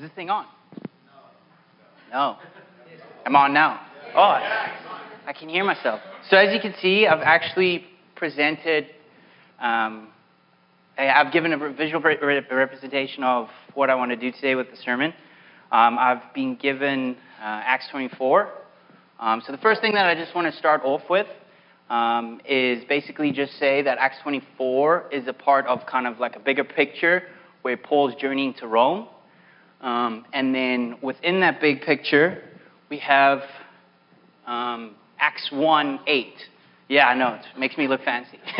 Is this thing on? No. I'm on now. Oh, I can hear myself. So as you can see, I've actually presented, um, I've given a visual representation of what I want to do today with the sermon. Um, I've been given uh, Acts 24. Um, so the first thing that I just want to start off with um, is basically just say that Acts 24 is a part of kind of like a bigger picture where Paul's journeying to Rome. Um, and then within that big picture, we have um, Acts 1 8. Yeah, I know, it makes me look fancy.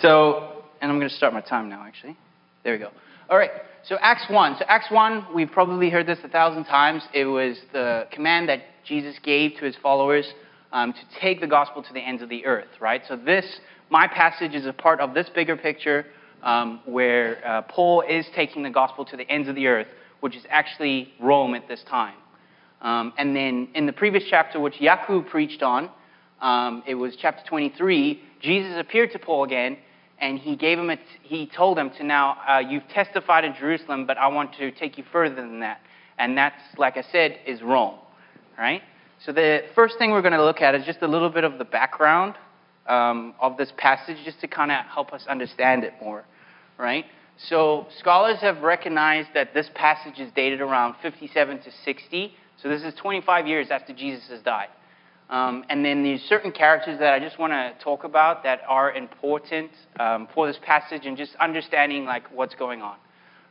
so, and I'm going to start my time now, actually. There we go. All right, so Acts 1. So, Acts 1, we've probably heard this a thousand times. It was the command that Jesus gave to his followers um, to take the gospel to the ends of the earth, right? So, this, my passage, is a part of this bigger picture um, where uh, Paul is taking the gospel to the ends of the earth, which is actually Rome at this time. Um, and then in the previous chapter, which Yaku preached on, um, it was chapter 23, Jesus appeared to Paul again, and he gave him a, he told him to now, uh, you've testified in Jerusalem, but I want to take you further than that. And that's, like I said, is Rome, right? So the first thing we're going to look at is just a little bit of the background um, of this passage, just to kind of help us understand it more right? So scholars have recognized that this passage is dated around 57 to 60. So this is 25 years after Jesus has died. Um, and then there's certain characters that I just want to talk about that are important um, for this passage and just understanding like what's going on,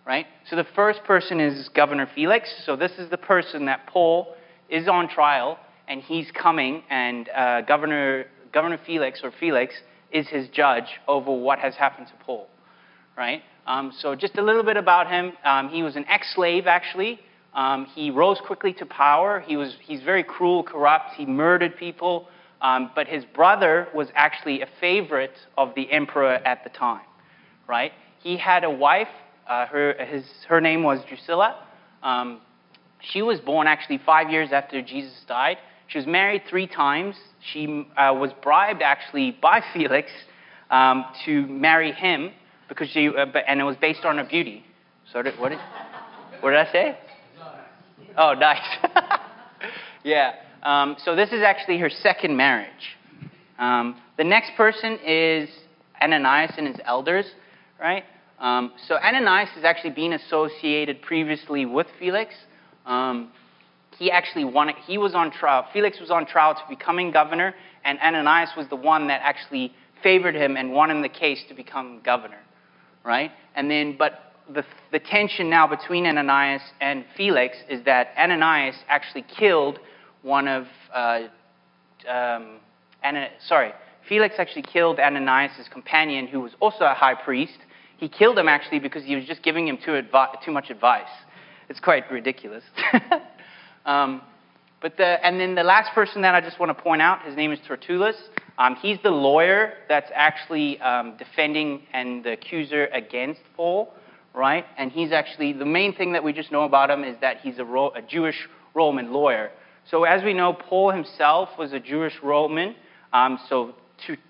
right? So the first person is Governor Felix. So this is the person that Paul is on trial and he's coming, and uh, Governor Governor Felix or Felix is his judge over what has happened to Paul right? Um, so just a little bit about him. Um, he was an ex-slave, actually. Um, he rose quickly to power. He was, he's very cruel, corrupt. He murdered people. Um, but his brother was actually a favorite of the emperor at the time, right? He had a wife. Uh, her, his, her name was Drusilla. Um, she was born actually five years after Jesus died. She was married three times. She uh, was bribed actually by Felix um, to marry him because she, uh, and it was based on her beauty. So did, what did, what did I say? Oh, nice. yeah. Um, so this is actually her second marriage. Um, the next person is Ananias and his elders, right? Um, so Ananias has actually been associated previously with Felix. Um, he actually wanted, he was on trial. Felix was on trial to becoming governor, and Ananias was the one that actually favored him and won him the case to become governor right? And then, but the, the tension now between Ananias and Felix is that Ananias actually killed one of, uh, um, sorry, Felix actually killed Ananias' companion, who was also a high priest. He killed him actually because he was just giving him too, advi- too much advice. It's quite ridiculous. um, but the, and then the last person that I just want to point out, his name is Tertullus. Um, he's the lawyer that's actually um, defending and the accuser against Paul, right? And he's actually, the main thing that we just know about him is that he's a, Ro- a Jewish Roman lawyer. So as we know, Paul himself was a Jewish Roman. Um, so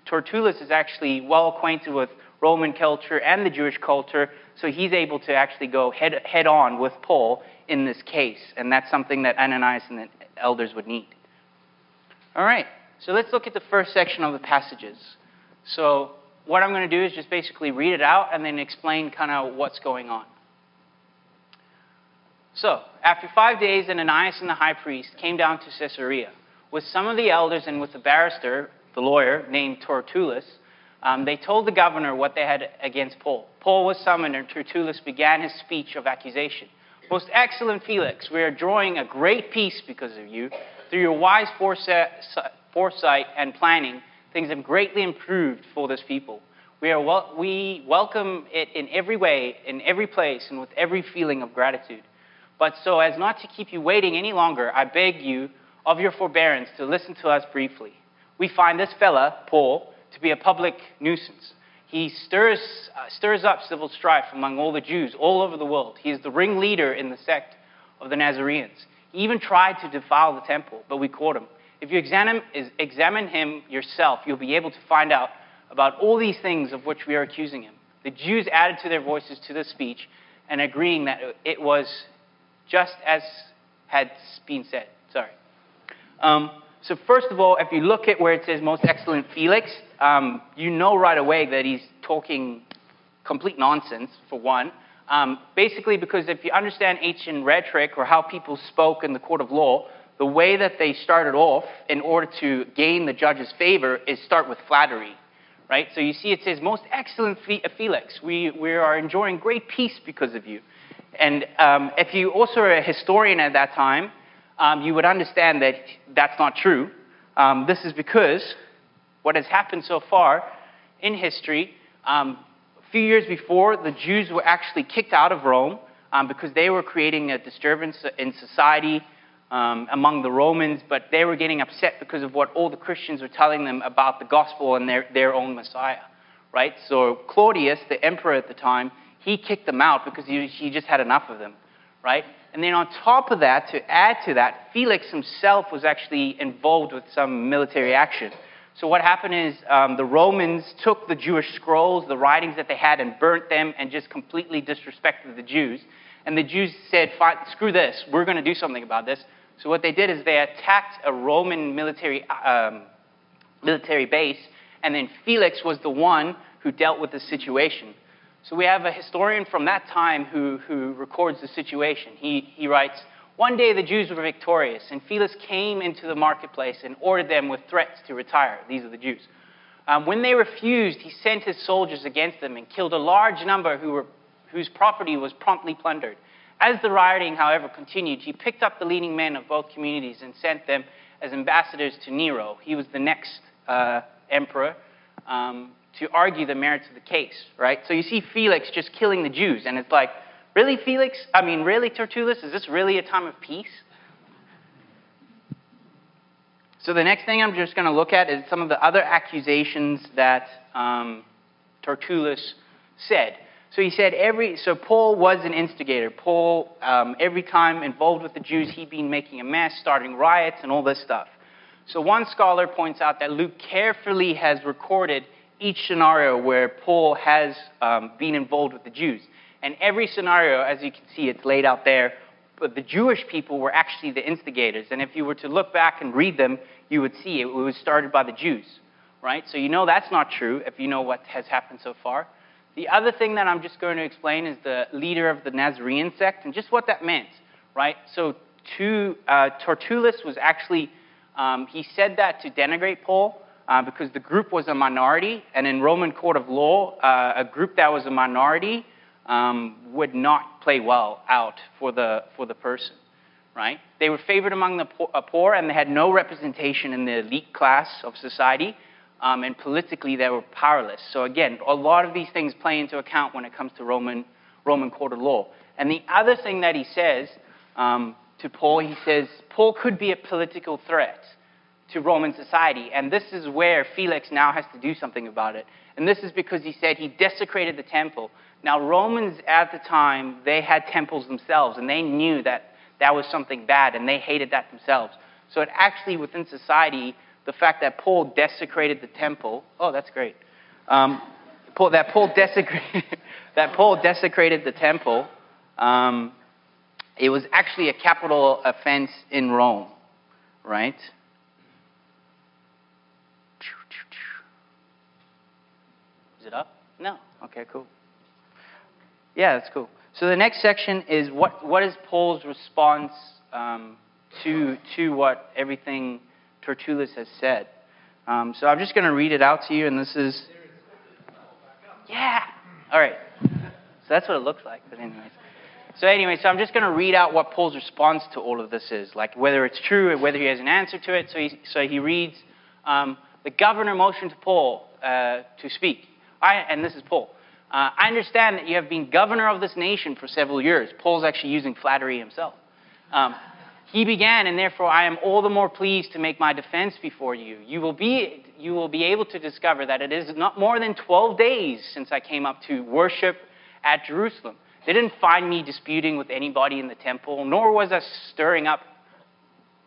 Tertullus is actually well acquainted with Roman culture and the Jewish culture, so he's able to actually go head, head on with Paul in this case. And that's something that Ananias and elders would need. All right. So let's look at the first section of the passages. So what I'm going to do is just basically read it out and then explain kind of what's going on. So, after five days, Ananias and the high priest came down to Caesarea with some of the elders and with the barrister, the lawyer, named Tertullus. Um, they told the governor what they had against Paul. Paul was summoned, and Tertullus began his speech of accusation. Most excellent Felix, we are drawing a great peace because of you. Through your wise foresight, and planning, things have greatly improved for this people. We, are wel- we welcome it in every way, in every place, and with every feeling of gratitude. But so as not to keep you waiting any longer, I beg you of your forbearance to listen to us briefly. We find this fella, Paul, to be a public nuisance. He stirs, uh, stirs up civil strife among all the Jews all over the world. He is the ringleader in the sect of the Nazarenes. He even tried to defile the temple, but we caught him. If you examine, examine him yourself, you'll be able to find out about all these things of which we are accusing him. The Jews added to their voices to this speech, and agreeing that it was just as had been said. Sorry. Um, so, first of all, if you look at where it says most excellent Felix, um, you know right away that he's talking complete nonsense, for one. Um, basically, because if you understand ancient rhetoric or how people spoke in the court of law, the way that they started off in order to gain the judge's favor is start with flattery. Right? So you see, it says, Most excellent Felix, we, we are enjoying great peace because of you. And um, if you also are a historian at that time, um, you would understand that that's not true. Um, this is because what has happened so far in history, um, a few years before, the Jews were actually kicked out of Rome um, because they were creating a disturbance in society um, among the Romans, but they were getting upset because of what all the Christians were telling them about the gospel and their, their own Messiah. Right? So Claudius, the emperor at the time, he kicked them out because he, he just had enough of them. Right? And then on top of that, to add to that, Felix himself was actually involved with some military action. So what happened is um, the Romans took the Jewish scrolls, the writings that they had, and burnt them and just completely disrespected the Jews. And the Jews said, screw this, we're going to do something about this. So what they did is they attacked a Roman military, um, military base, and then Felix was the one who dealt with the situation. So we have a historian from that time who, who records the situation. He, he writes, One day the Jews were victorious, and Felix came into the marketplace and ordered them with threats to retire. These are the Jews. Um, when they refused, he sent his soldiers against them and killed a large number who were, whose property was promptly plundered. As the rioting, however, continued, he picked up the leading men of both communities and sent them as ambassadors to Nero. He was the next uh, emperor um, to argue the merits of the case, right? So you see Felix just killing the Jews, and it's like, really, Felix? I mean, really, Tertullus? Is this really a time of peace? So the next thing I'm just going to look at is some of the other accusations that um, Tertullus said. So he said every, so Paul was an instigator. Paul, um, every time involved with the Jews, he'd been making a mess, starting riots and all this stuff. So one scholar points out that Luke carefully has recorded each scenario where Paul has um, been involved with the Jews. And every scenario, as you can see, it's laid out there. But the Jewish people were actually the instigators. And if you were to look back and read them, you would see it was started by the Jews, right? So you know that's not true if you know what has happened so far. The other thing that I'm just going to explain is the leader of the Nazarene sect and just what that meant, right? So to, uh, Tertullus was actually, um, he said that to denigrate Paul uh, because the group was a minority, and in Roman court of law, uh, a group that was a minority um, would not play well out for the, for the person, right? They were favored among the uh, poor, and they had no representation in the elite class of society um, and politically they were powerless. So again, a lot of these things play into account when it comes to Roman Roman court of law. And the other thing that he says um, to Paul, he says Paul could be a political threat to Roman society, and this is where Felix now has to do something about it. And this is because he said he desecrated the temple. Now Romans at the time they had temples themselves, and they knew that that was something bad, and they hated that themselves. So it actually within society the fact that Paul desecrated the temple. Oh, that's great. Um, Paul, that, Paul desecrated, that Paul desecrated the temple. Um, it was actually a capital offense in Rome, right? Is it up? No. Okay, cool. Yeah, that's cool. So the next section is what, what is Paul's response um, to, to what everything Tertullus has said. Um, so I'm just going to read it out to you, and this is. Yeah! All right. So that's what it looks like, but, anyways. So, anyway, so I'm just going to read out what Paul's response to all of this is, like whether it's true or whether he has an answer to it. So he, so he reads um, The governor motioned to Paul uh, to speak. I, and this is Paul. Uh, I understand that you have been governor of this nation for several years. Paul's actually using flattery himself. Um, he began, and therefore I am all the more pleased to make my defense before you. You will be, you will be able to discover that it is not more than 12 days since I came up to worship at Jerusalem. They didn't find me disputing with anybody in the temple, nor was I stirring up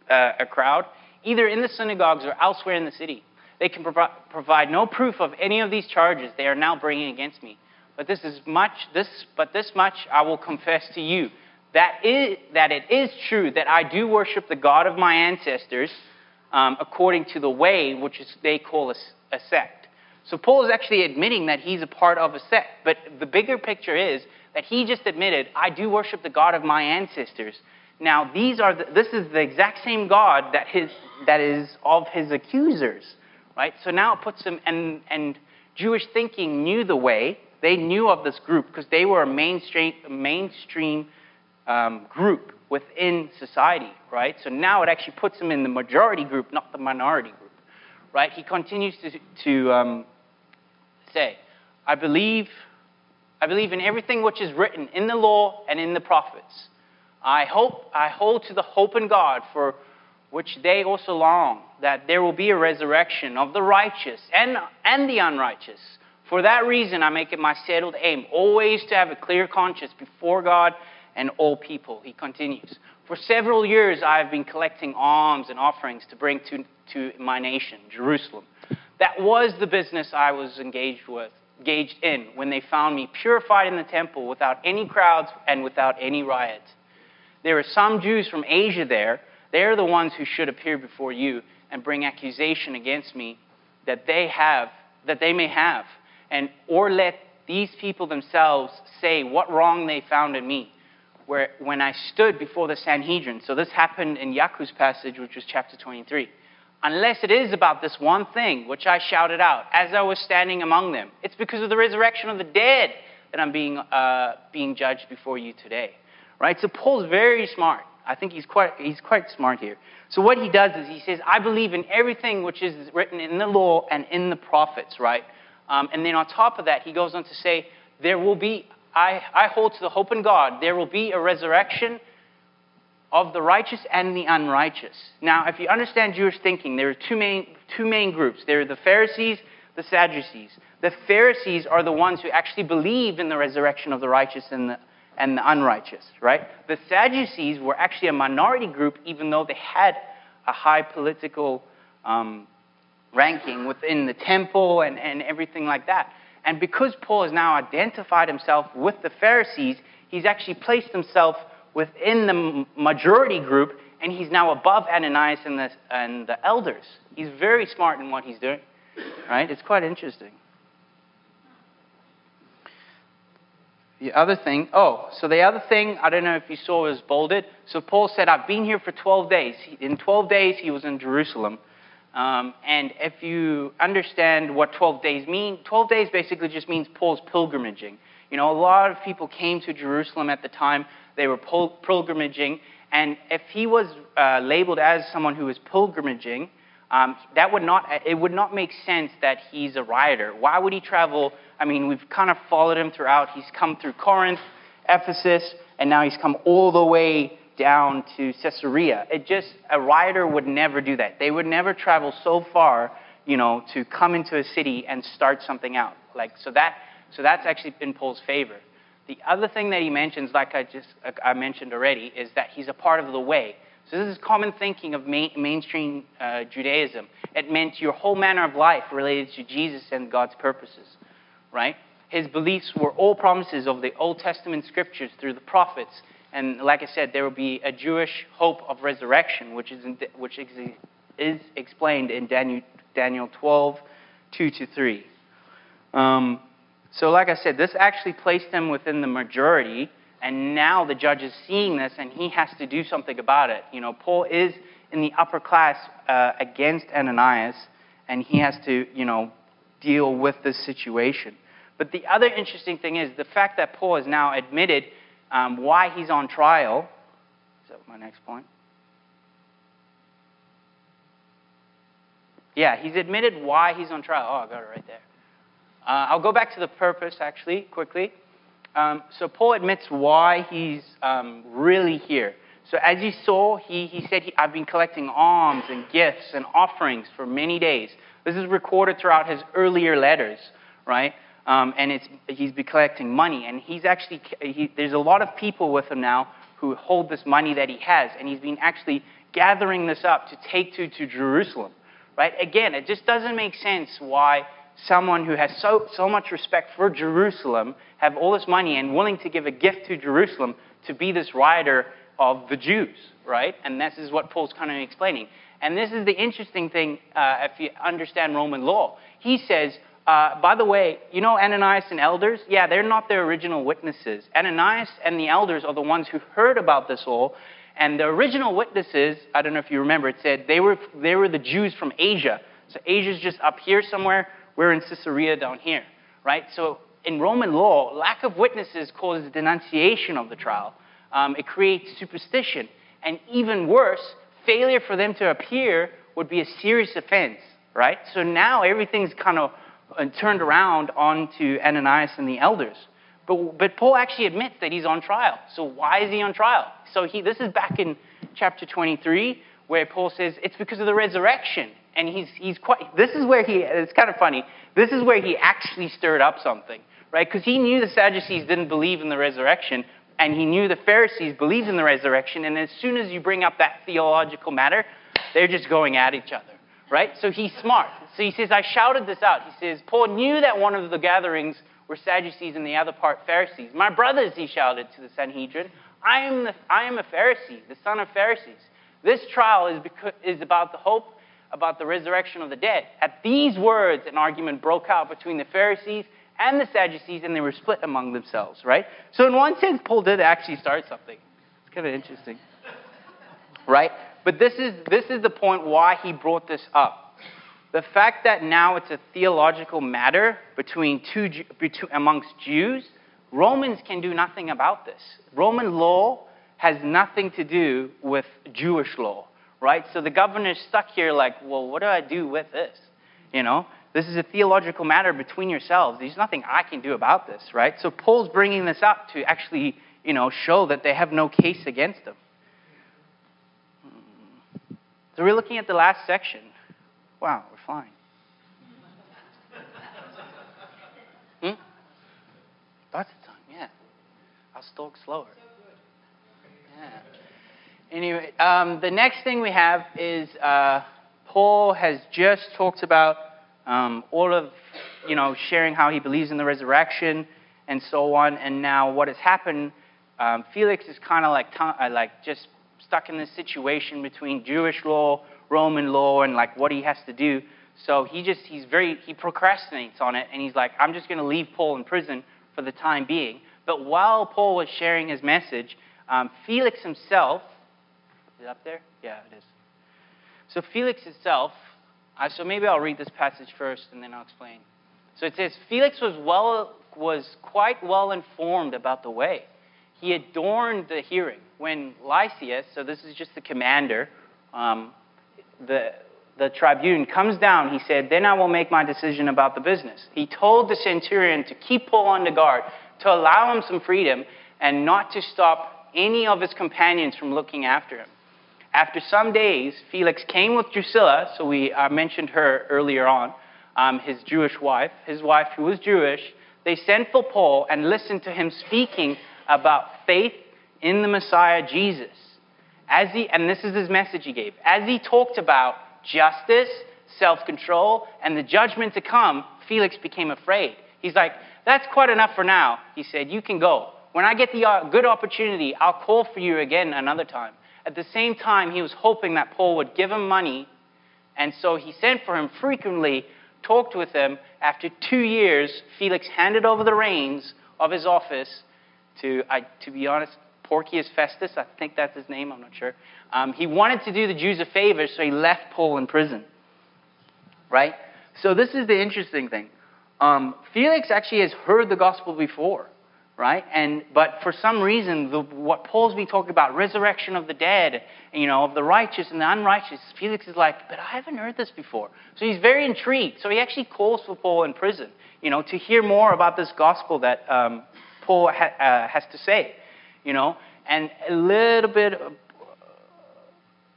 uh, a crowd, either in the synagogues or elsewhere in the city. They can provi- provide no proof of any of these charges they are now bringing against me. but this is much this but this much I will confess to you that is that it is true that I do worship the God of my ancestors um, according to the way which is, they call a, a sect. So Paul is actually admitting that he's a part of a sect, but the bigger picture is that he just admitted I do worship the God of my ancestors. Now these are the, this is the exact same God that his that is of his accusers, right? So now it puts him and and Jewish thinking knew the way. They knew of this group because they were a mainstream, mainstream um, group within society, right? So now it actually puts him in the majority group, not the minority group, right? He continues to, to um, say, I believe, I believe in everything which is written in the law and in the prophets. I hope, I hold to the hope in God for which they also long, that there will be a resurrection of the righteous and, and the unrighteous. For that reason, I make it my settled aim always to have a clear conscience before God and all people. He continues. For several years, I have been collecting alms and offerings to bring to, to my nation, Jerusalem. That was the business I was engaged with, engaged in when they found me purified in the temple without any crowds and without any riot. There are some Jews from Asia there they're the ones who should appear before you and bring accusation against me that they have, that they may have, and or let these people themselves say what wrong they found in me. Where when I stood before the Sanhedrin, so this happened in Yaku's passage, which was chapter 23. Unless it is about this one thing which I shouted out as I was standing among them, it's because of the resurrection of the dead that I'm being uh, being judged before you today. Right? So Paul's very smart. I think he's quite, he's quite smart here. So what he does is he says, I believe in everything which is written in the law and in the prophets, right? Um, and then on top of that, he goes on to say, there will be, I, I hold to the hope in God, there will be a resurrection of the righteous and the unrighteous. Now, if you understand Jewish thinking, there are two main, two main groups. There are the Pharisees, the Sadducees. The Pharisees are the ones who actually believe in the resurrection of the righteous and the and the unrighteous, right? The Sadducees were actually a minority group, even though they had a high political um, ranking within the temple and, and everything like that. And because Paul has now identified himself with the Pharisees, he's actually placed himself within the majority group, and he's now above Ananias and the, and the elders. He's very smart in what he's doing, right? It's quite interesting. The other thing, oh, so the other thing, I don't know if you saw was bolded. So Paul said, I've been here for 12 days. In 12 days, he was in Jerusalem. Um, and if you understand what 12 days mean, 12 days basically just means Paul's pilgrimaging. You know, a lot of people came to Jerusalem at the time. They were pilgrimaging. And if he was uh, labeled as someone who was pilgrimaging, um, that would not, it would not make sense that he's a rioter. Why would he travel I mean, we've kind of followed him throughout. He's come through Corinth, Ephesus, and now he's come all the way down to Caesarea. It just, a rioter would never do that. They would never travel so far, you know, to come into a city and start something out. Like, so that, so that's actually in Paul's favor. The other thing that he mentions, like I just I mentioned already, is that he's a part of the way. So this is common thinking of main, mainstream uh, Judaism. It meant your whole manner of life related to Jesus and God's purposes right? His beliefs were all promises of the Old Testament scriptures through the prophets. And like I said, there will be a Jewish hope of resurrection, which is, in, which is explained in Daniel, Daniel 12, 2 to 3. Um, so, like I said, this actually placed them within the majority, and now the judge is seeing this, and he has to do something about it. You know, Paul is in the upper class uh, against Ananias, and he has to, you know, deal with this situation. But the other interesting thing is the fact that Paul has now admitted um, why he's on trial. Is that my next point? Yeah, he's admitted why he's on trial. Oh, I got it right there. Uh, I'll go back to the purpose, actually, quickly. Um, so Paul admits why he's um, really here. So as you saw, he, he said, he, I've been collecting alms and gifts and offerings for many days. This is recorded throughout his earlier letters, right? um, and it's, he's been collecting money. And he's actually, he, there's a lot of people with him now who hold this money that he has, and he's been actually gathering this up to take to, to Jerusalem, right? Again, it just doesn't make sense why someone who has so, so much respect for Jerusalem have all this money and willing to give a gift to Jerusalem to be this rider of the Jews, right? And this is what Paul's kind of explaining. And this is the interesting thing uh, if you understand Roman law. He says, uh, by the way, you know Ananias and elders? Yeah, they're not the original witnesses. Ananias and the elders are the ones who heard about this all. And the original witnesses, I don't know if you remember, it said they were, they were the Jews from Asia. So Asia's just up here somewhere. We're in Caesarea down here, right? So in Roman law, lack of witnesses causes denunciation of the trial. Um, it creates superstition. And even worse, failure for them to appear would be a serious offense, right? So now everything's kind of uh, turned around onto Ananias and the elders. But, but Paul actually admits that he's on trial. So why is he on trial? So he, this is back in chapter 23 where Paul says it's because of the resurrection. And he's, he's quite, this is where he, it's kind of funny, this is where he actually stirred up something, right? Because he knew the Sadducees didn't believe in the resurrection, and he knew the Pharisees believed in the resurrection. And as soon as you bring up that theological matter, they're just going at each other, right? So he's smart. So he says, I shouted this out. He says, Paul knew that one of the gatherings were Sadducees and the other part Pharisees. My brothers, he shouted to the Sanhedrin, I am, the, I am a Pharisee, the son of Pharisees. This trial is, because, is about the hope about the resurrection of the dead. At these words, an argument broke out between the Pharisees and the Sadducees, and they were split among themselves, right? So, in one sense, Paul did actually start something. It's kind of interesting, right? But this is, this is the point why he brought this up. The fact that now it's a theological matter between two, between, amongst Jews, Romans can do nothing about this. Roman law has nothing to do with Jewish law, right? So the governor's stuck here like, well, what do I do with this? You know, this is a theological matter between yourselves. There's nothing I can do about this, right? So Paul's bringing this up to actually, you know, show that they have no case against them. So we're looking at the last section. Wow, we're flying. hmm? Lots of time, yeah. I'll talk slower. Yeah. Anyway, um, the next thing we have is uh, Paul has just talked about um, all of, you know, sharing how he believes in the resurrection and so on. And now what has happened, um, Felix is kind of like, uh, like just stuck in this situation between Jewish law, Roman law, and like what he has to do. So he just, he's very, he procrastinates on it, and he's like, I'm just going to leave Paul in prison for the time being. But while Paul was sharing his message, um, Felix himself, it up there? Yeah, it is. So Felix itself, uh, so maybe I'll read this passage first and then I'll explain. So it says Felix was well was quite well informed about the way. He adorned the hearing when Lysias, so this is just the commander, um, the the tribune comes down. He said, "Then I will make my decision about the business." He told the centurion to keep Paul under guard, to allow him some freedom, and not to stop any of his companions from looking after him. After some days, Felix came with Drusilla, so we uh, mentioned her earlier on, um, his Jewish wife, his wife who was Jewish. They sent for Paul and listened to him speaking about faith in the Messiah Jesus. As he, and this is his message he gave. As he talked about justice, self control, and the judgment to come, Felix became afraid. He's like, That's quite enough for now. He said, You can go. When I get the uh, good opportunity, I'll call for you again another time. At the same time, he was hoping that Paul would give him money, and so he sent for him frequently, talked with him. After two years, Felix handed over the reins of his office to, I, to be honest, Porcius Festus, I think that's his name, I'm not sure. Um, he wanted to do the Jews a favor, so he left Paul in prison. Right? So this is the interesting thing. Um, Felix actually has heard the gospel before right? And but for some reason, the, what Paul's been talking about, resurrection of the dead, you know, of the righteous and the unrighteous, Felix is like, but I haven't heard this before. So he's very intrigued. So he actually calls for Paul in prison, you know, to hear more about this gospel that um, Paul ha- uh, has to say, you know, and a little bit. Of,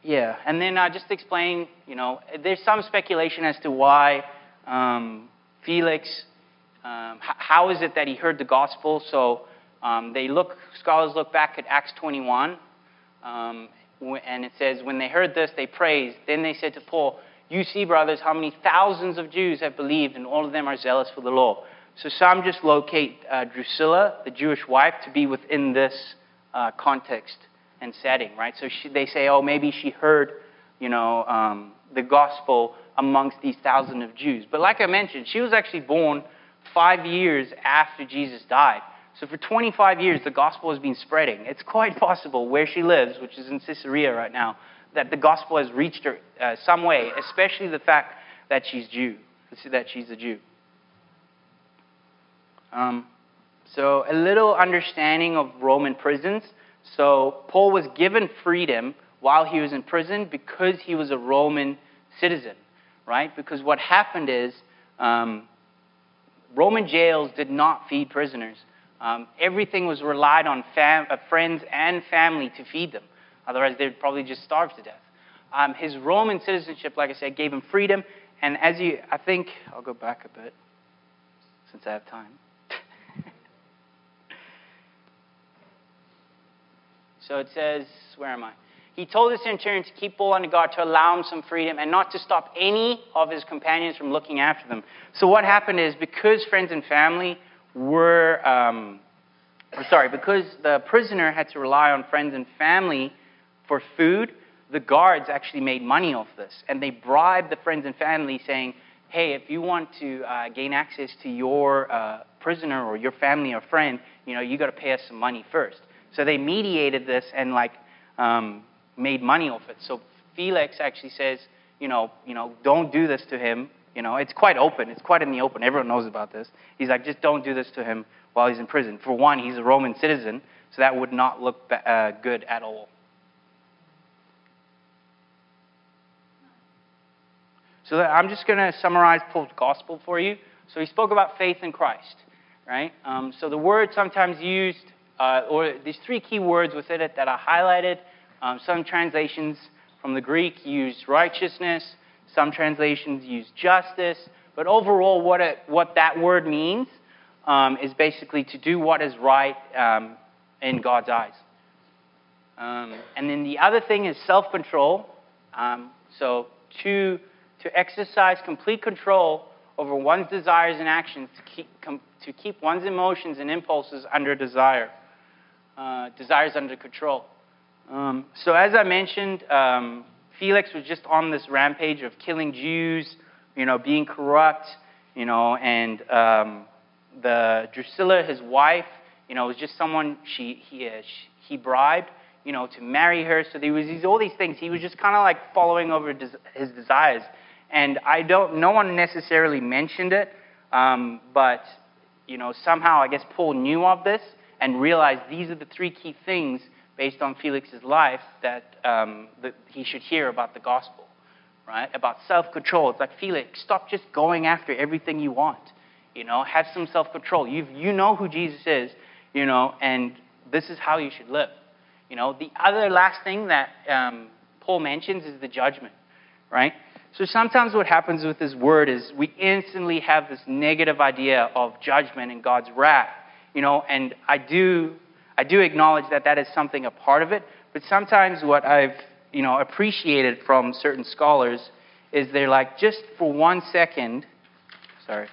yeah, and then uh, just explain, you know, there's some speculation as to why um, Felix um, how is it that he heard the gospel? So um, they look, scholars look back at Acts 21, um, and it says, when they heard this, they praised. Then they said to Paul, You see, brothers, how many thousands of Jews have believed, and all of them are zealous for the law. So some just locate uh, Drusilla, the Jewish wife, to be within this uh, context and setting, right? So she, they say, oh, maybe she heard, you know, um, the gospel amongst these thousands of Jews. But like I mentioned, she was actually born five years after Jesus died. So for 25 years, the gospel has been spreading. It's quite possible where she lives, which is in Caesarea right now, that the gospel has reached her uh, some way, especially the fact that she's Jew, that she's a Jew. Um, so a little understanding of Roman prisons. So Paul was given freedom while he was in prison because he was a Roman citizen, right? Because what happened is um, Roman jails did not feed prisoners. Um, everything was relied on fam- uh, friends and family to feed them. Otherwise, they'd probably just starve to death. Um, his Roman citizenship, like I said, gave him freedom. And as you, I think, I'll go back a bit since I have time. so it says, where am I? He told his centurion to keep Paul under guard to allow him some freedom and not to stop any of his companions from looking after them. So what happened is because friends and family were, um, sorry, because the prisoner had to rely on friends and family for food, the guards actually made money off this. And they bribed the friends and family saying, hey, if you want to uh, gain access to your uh, prisoner or your family or friend, you know, you got to pay us some money first. So they mediated this and like um, made money off it. So Felix actually says, you know, you know, don't do this to him. You know, it's quite open. It's quite in the open. Everyone knows about this. He's like, just don't do this to him while he's in prison. For one, he's a Roman citizen, so that would not look uh, good at all. So I'm just going to summarize Paul's gospel for you. So he spoke about faith in Christ, right? Um, so the word sometimes used, uh, or these three key words within it that are highlighted. Um, some translations from the Greek use righteousness. Some translations use justice. But overall, what, it, what that word means um, is basically to do what is right um, in God's eyes. Um, and then the other thing is self control. Um, so to to exercise complete control over one's desires and actions to keep, com, to keep one's emotions and impulses under desire, uh, desires under control. Um, so, as I mentioned, um, Felix was just on this rampage of killing Jews, you know, being corrupt, you know, and um, the Drusilla, his wife, you know, was just someone she he uh, she, he bribed, you know, to marry her. So there was these, all these things. He was just kind of like following over des- his desires. And I don't, no one necessarily mentioned it, um, but, you know, somehow I guess Paul knew of this and realized these are the three key things based on Felix's life that, um, that he should hear about the gospel, right? About self control. It's like, Felix, stop just going after everything you want. You know, have some self control. You you know who Jesus is, you know, and this is how you should live. You know, the other last thing that um, Paul mentions is the judgment, right? So sometimes what happens with this word is we instantly have this negative idea of judgment and God's wrath, you know, and I do, I do acknowledge that that is something a part of it, but sometimes what I've, you know, appreciated from certain scholars is they're like, just for one second, sorry,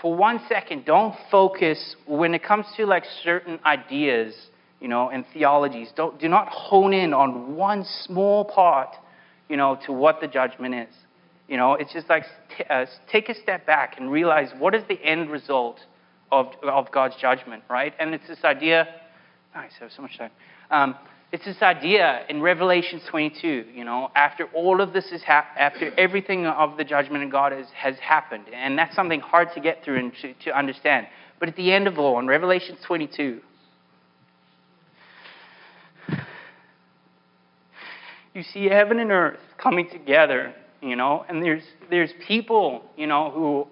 for one second, don't focus when it comes to like certain ideas, you know, and theologies. Don't, do not hone in on one small part you know, to what the judgment is. You know, it's just like t- uh, take a step back and realize what is the end result of, of God's judgment, right? And it's this idea. Nice, I have so much time. Um, it's this idea in Revelation 22. You know, after all of this is hap- after everything of the judgment of God is, has happened, and that's something hard to get through and to, to understand. But at the end of all, in Revelation 22, you see heaven and earth coming together, you know, and there's there's people, you know, who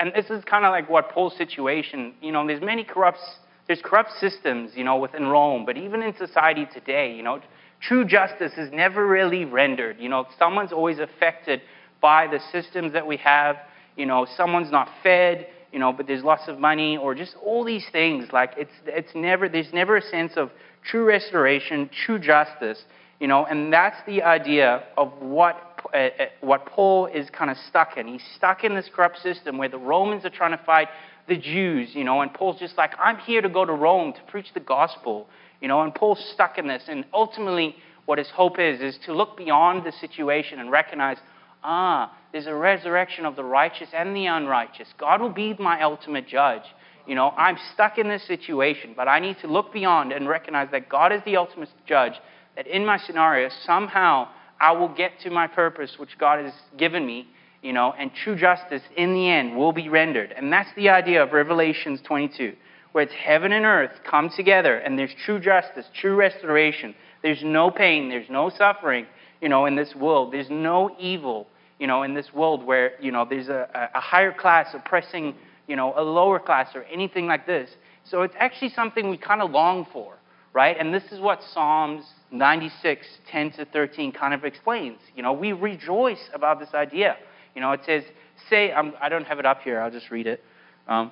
and this is kind of like what Paul's situation, you know, there's many corrupt there's corrupt systems, you know, within Rome, but even in society today, you know, true justice is never really rendered. You know, someone's always affected by the systems that we have. You know, someone's not fed, you know, but there's lots of money, or just all these things. Like it's it's never there's never a sense of true restoration, true justice. You know, and that's the idea of what uh, uh, what Paul is kind of stuck in. He's stuck in this corrupt system where the Romans are trying to fight the Jews, you know, and Paul's just like, I'm here to go to Rome to preach the gospel, you know, and Paul's stuck in this. And ultimately, what his hope is, is to look beyond the situation and recognize, ah, there's a resurrection of the righteous and the unrighteous. God will be my ultimate judge. You know, I'm stuck in this situation, but I need to look beyond and recognize that God is the ultimate judge, that in my scenario, somehow I will get to my purpose, which God has given me, you know, and true justice in the end will be rendered. And that's the idea of Revelations 22, where it's heaven and earth come together, and there's true justice, true restoration. There's no pain, there's no suffering, you know, in this world. There's no evil, you know, in this world where, you know, there's a, a higher class oppressing, you know, a lower class or anything like this. So it's actually something we kind of long for, right? And this is what Psalms 96, 10 to 13 kind of explains. You know, we rejoice about this idea. You know, it says, say, I'm, I do not have it up here, I'll just read it. Um,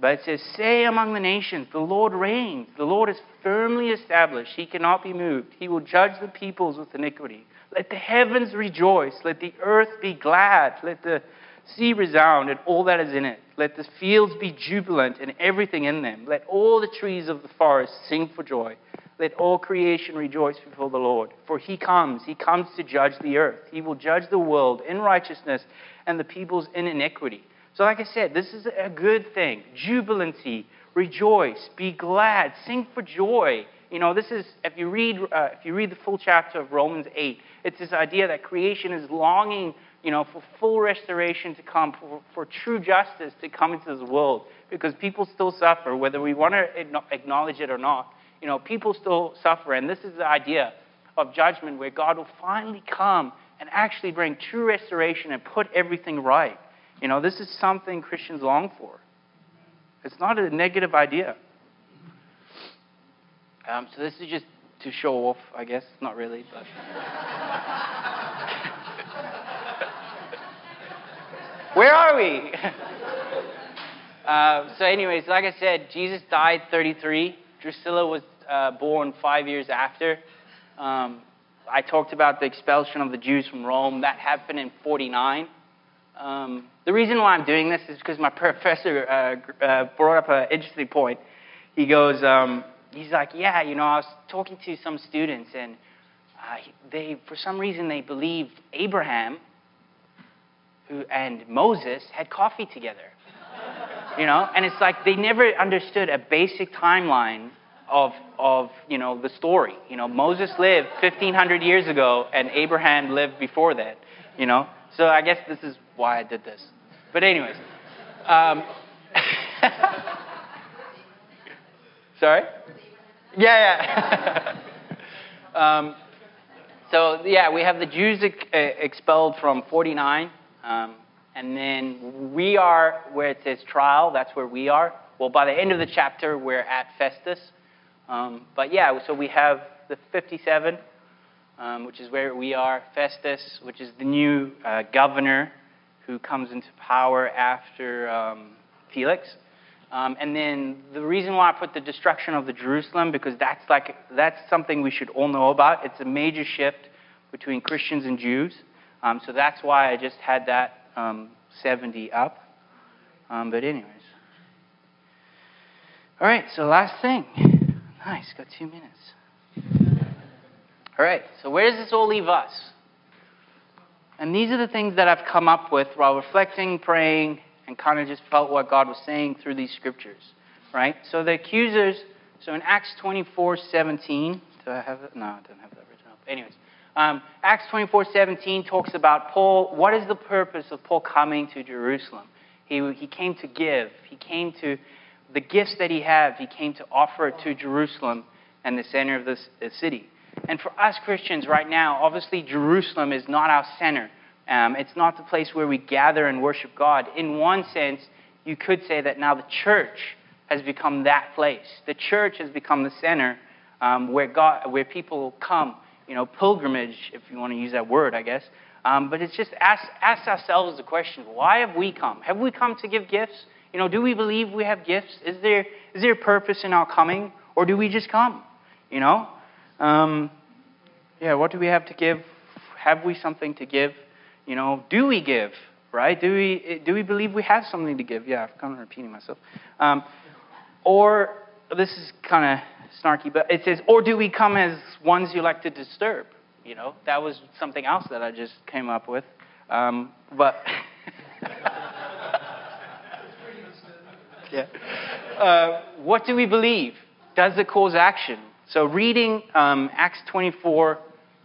but it says, Say among the nations, the Lord reigns. The Lord is firmly established. He cannot be moved. He will judge the peoples with iniquity. Let the heavens rejoice. Let the earth be glad. Let the sea resound and all that is in it. Let the fields be jubilant and everything in them. Let all the trees of the forest sing for joy. Let all creation rejoice before the Lord. For he comes. He comes to judge the earth. He will judge the world in righteousness and the peoples in iniquity. So, like I said, this is a good thing. Jubilancy, rejoice, be glad, sing for joy. You know, this is if you read uh, if you read the full chapter of Romans eight, it's this idea that creation is longing, you know, for full restoration to come, for, for true justice to come into this world, because people still suffer, whether we want to acknowledge it or not. You know, people still suffer, and this is the idea of judgment where God will finally come and actually bring true restoration and put everything right. You know, this is something Christians long for. It's not a negative idea. Um, so this is just to show off, I guess. Not really, but. Where are we? uh, so, anyways, like I said, Jesus died 33. Drusilla was uh, born five years after. Um, I talked about the expulsion of the Jews from Rome. That happened in 49. Um, the reason why I'm doing this is because my professor uh, uh, brought up an interesting point. He goes, um, he's like, yeah, you know, I was talking to some students, and uh, they, for some reason, they believed Abraham who, and Moses had coffee together. you know, and it's like they never understood a basic timeline of, of you know, the story. You know, Moses lived 1,500 years ago, and Abraham lived before that. You know, so I guess this is why I did this. But anyways, um, sorry. Yeah, yeah. um, so yeah, we have the Jews ex- uh, expelled from 49, um, and then we are where it says trial. That's where we are. Well, by the end of the chapter, we're at Festus. Um, but yeah, so we have the 57 um, which is where we are, Festus, which is the new uh, governor who comes into power after um, Felix. Um, and then the reason why I put the destruction of the Jerusalem, because that's like that's something we should all know about. It's a major shift between Christians and Jews. Um, so that's why I just had that um, 70 up. But anyways. All right, so last thing. Nice, got two minutes. All right, so where does this all leave us? And these are the things that I've come up with while reflecting, praying, and kind of just felt what God was saying through these scriptures. Right? So the accusers, so in Acts 24 17, do I have it? No, I don't have that written up. Anyways, um, Acts 24 17 talks about Paul. What is the purpose of Paul coming to Jerusalem? He, he came to give. He came to, the gifts that he had, he came to offer to Jerusalem and the center of the city. And for us Christians right now, obviously Jerusalem is not our center. Um, it's not the place where we gather and worship God. In one sense, you could say that now the church has become that place. The church has become the center um, where God, where people come. You know, pilgrimage, if you want to use that word, I guess. Um, but it's just ask, ask ourselves the question: Why have we come? Have we come to give gifts? You know, do we believe we have gifts? Is there is there purpose in our coming, or do we just come? You know, um, yeah, what do we have to give? Have we something to give? You know, do we give? Right? Do we do we believe we have something to give? Yeah, I'm kind of repeating myself. Um, or this is kind of snarky, but it says, or do we come as ones you like to disturb? You know, that was something else that I just came up with. Um, but yeah. Uh, what do we believe? Does it cause action? So, reading um, Acts 24,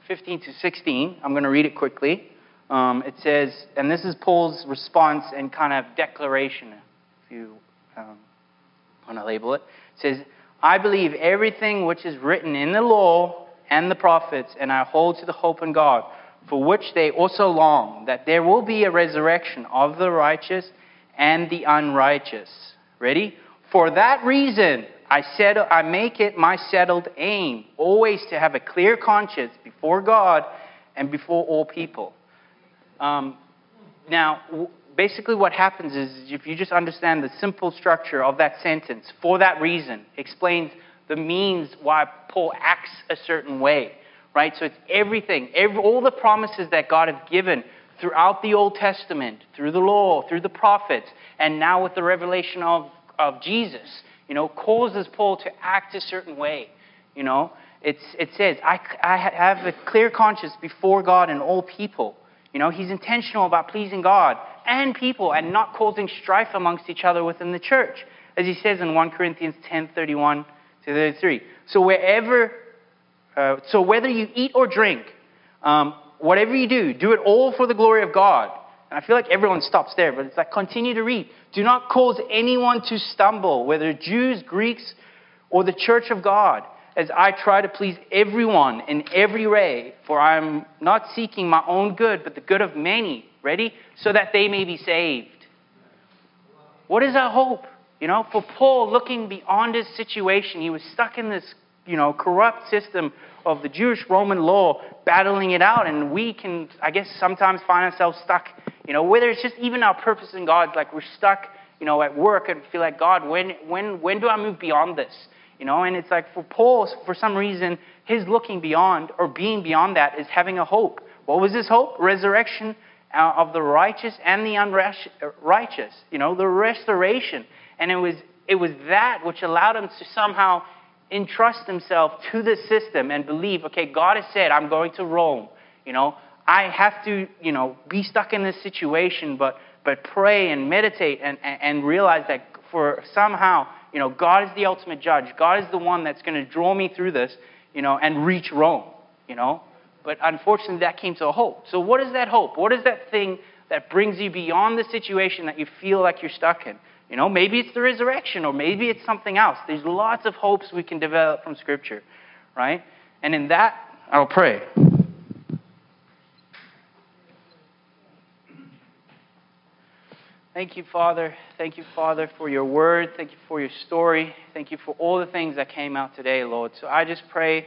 15 to 16, I'm going to read it quickly. Um, it says, and this is Paul's response and kind of declaration, if you um, want to label it. It says, I believe everything which is written in the law and the prophets, and I hold to the hope in God, for which they also long, that there will be a resurrection of the righteous and the unrighteous. Ready? For that reason, I said I make it my settled aim always to have a clear conscience before God and before all people. Um, now, basically, what happens is if you just understand the simple structure of that sentence, for that reason, explains the means why Paul acts a certain way, right? So it's everything, every, all the promises that God has given throughout the Old Testament, through the law, through the prophets, and now with the revelation of, of Jesus, you know, causes Paul to act a certain way. You know, it's, it says, I, I have a clear conscience before God and all people. You know, he's intentional about pleasing God and people and not causing strife amongst each other within the church, as he says in 1 Corinthians 10 31 to 33. So, wherever, uh, so whether you eat or drink, um, whatever you do, do it all for the glory of God. And I feel like everyone stops there, but it's like continue to read. Do not cause anyone to stumble, whether Jews, Greeks, or the church of God as I try to please everyone in every way, for I am not seeking my own good, but the good of many. Ready? So that they may be saved. What is our hope? You know, for Paul, looking beyond his situation, he was stuck in this, you know, corrupt system of the Jewish Roman law, battling it out. And we can, I guess, sometimes find ourselves stuck, you know, whether it's just even our purpose in God, like we're stuck, you know, at work and feel like, God, when, when, when do I move beyond this? You know, and it's like for Paul, for some reason, his looking beyond or being beyond that is having a hope. What was his hope? Resurrection uh, of the righteous and the unrighteous. You know, the restoration. And it was, it was that which allowed him to somehow entrust himself to the system and believe, okay, God has said, I'm going to Rome. You know, I have to, you know, be stuck in this situation, but, but pray and meditate and, and, and realize that for somehow you know, God is the ultimate judge. God is the one that's going to draw me through this, you know, and reach Rome, you know. But unfortunately, that came to a halt. So, what is that hope? What is that thing that brings you beyond the situation that you feel like you're stuck in? You know, maybe it's the resurrection, or maybe it's something else. There's lots of hopes we can develop from Scripture, right? And in that, I'll pray. Thank you, Father. Thank you, Father, for your word. Thank you for your story. Thank you for all the things that came out today, Lord. So I just pray,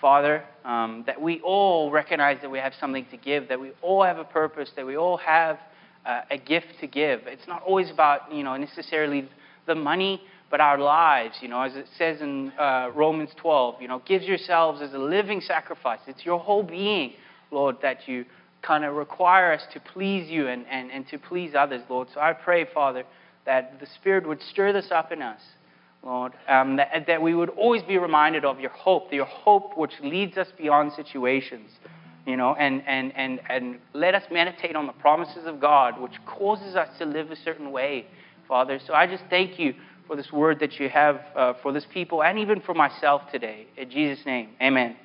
Father, um, that we all recognize that we have something to give, that we all have a purpose, that we all have uh, a gift to give. It's not always about, you know, necessarily the money, but our lives, you know, as it says in uh, Romans 12, you know, give yourselves as a living sacrifice. It's your whole being, Lord, that you kind of require us to please you and, and, and to please others, Lord. So I pray, Father, that the Spirit would stir this up in us, Lord, um, that, that we would always be reminded of your hope, your hope which leads us beyond situations, you know, and, and, and, and let us meditate on the promises of God, which causes us to live a certain way, Father. So I just thank you for this word that you have uh, for this people and even for myself today. In Jesus' name, amen.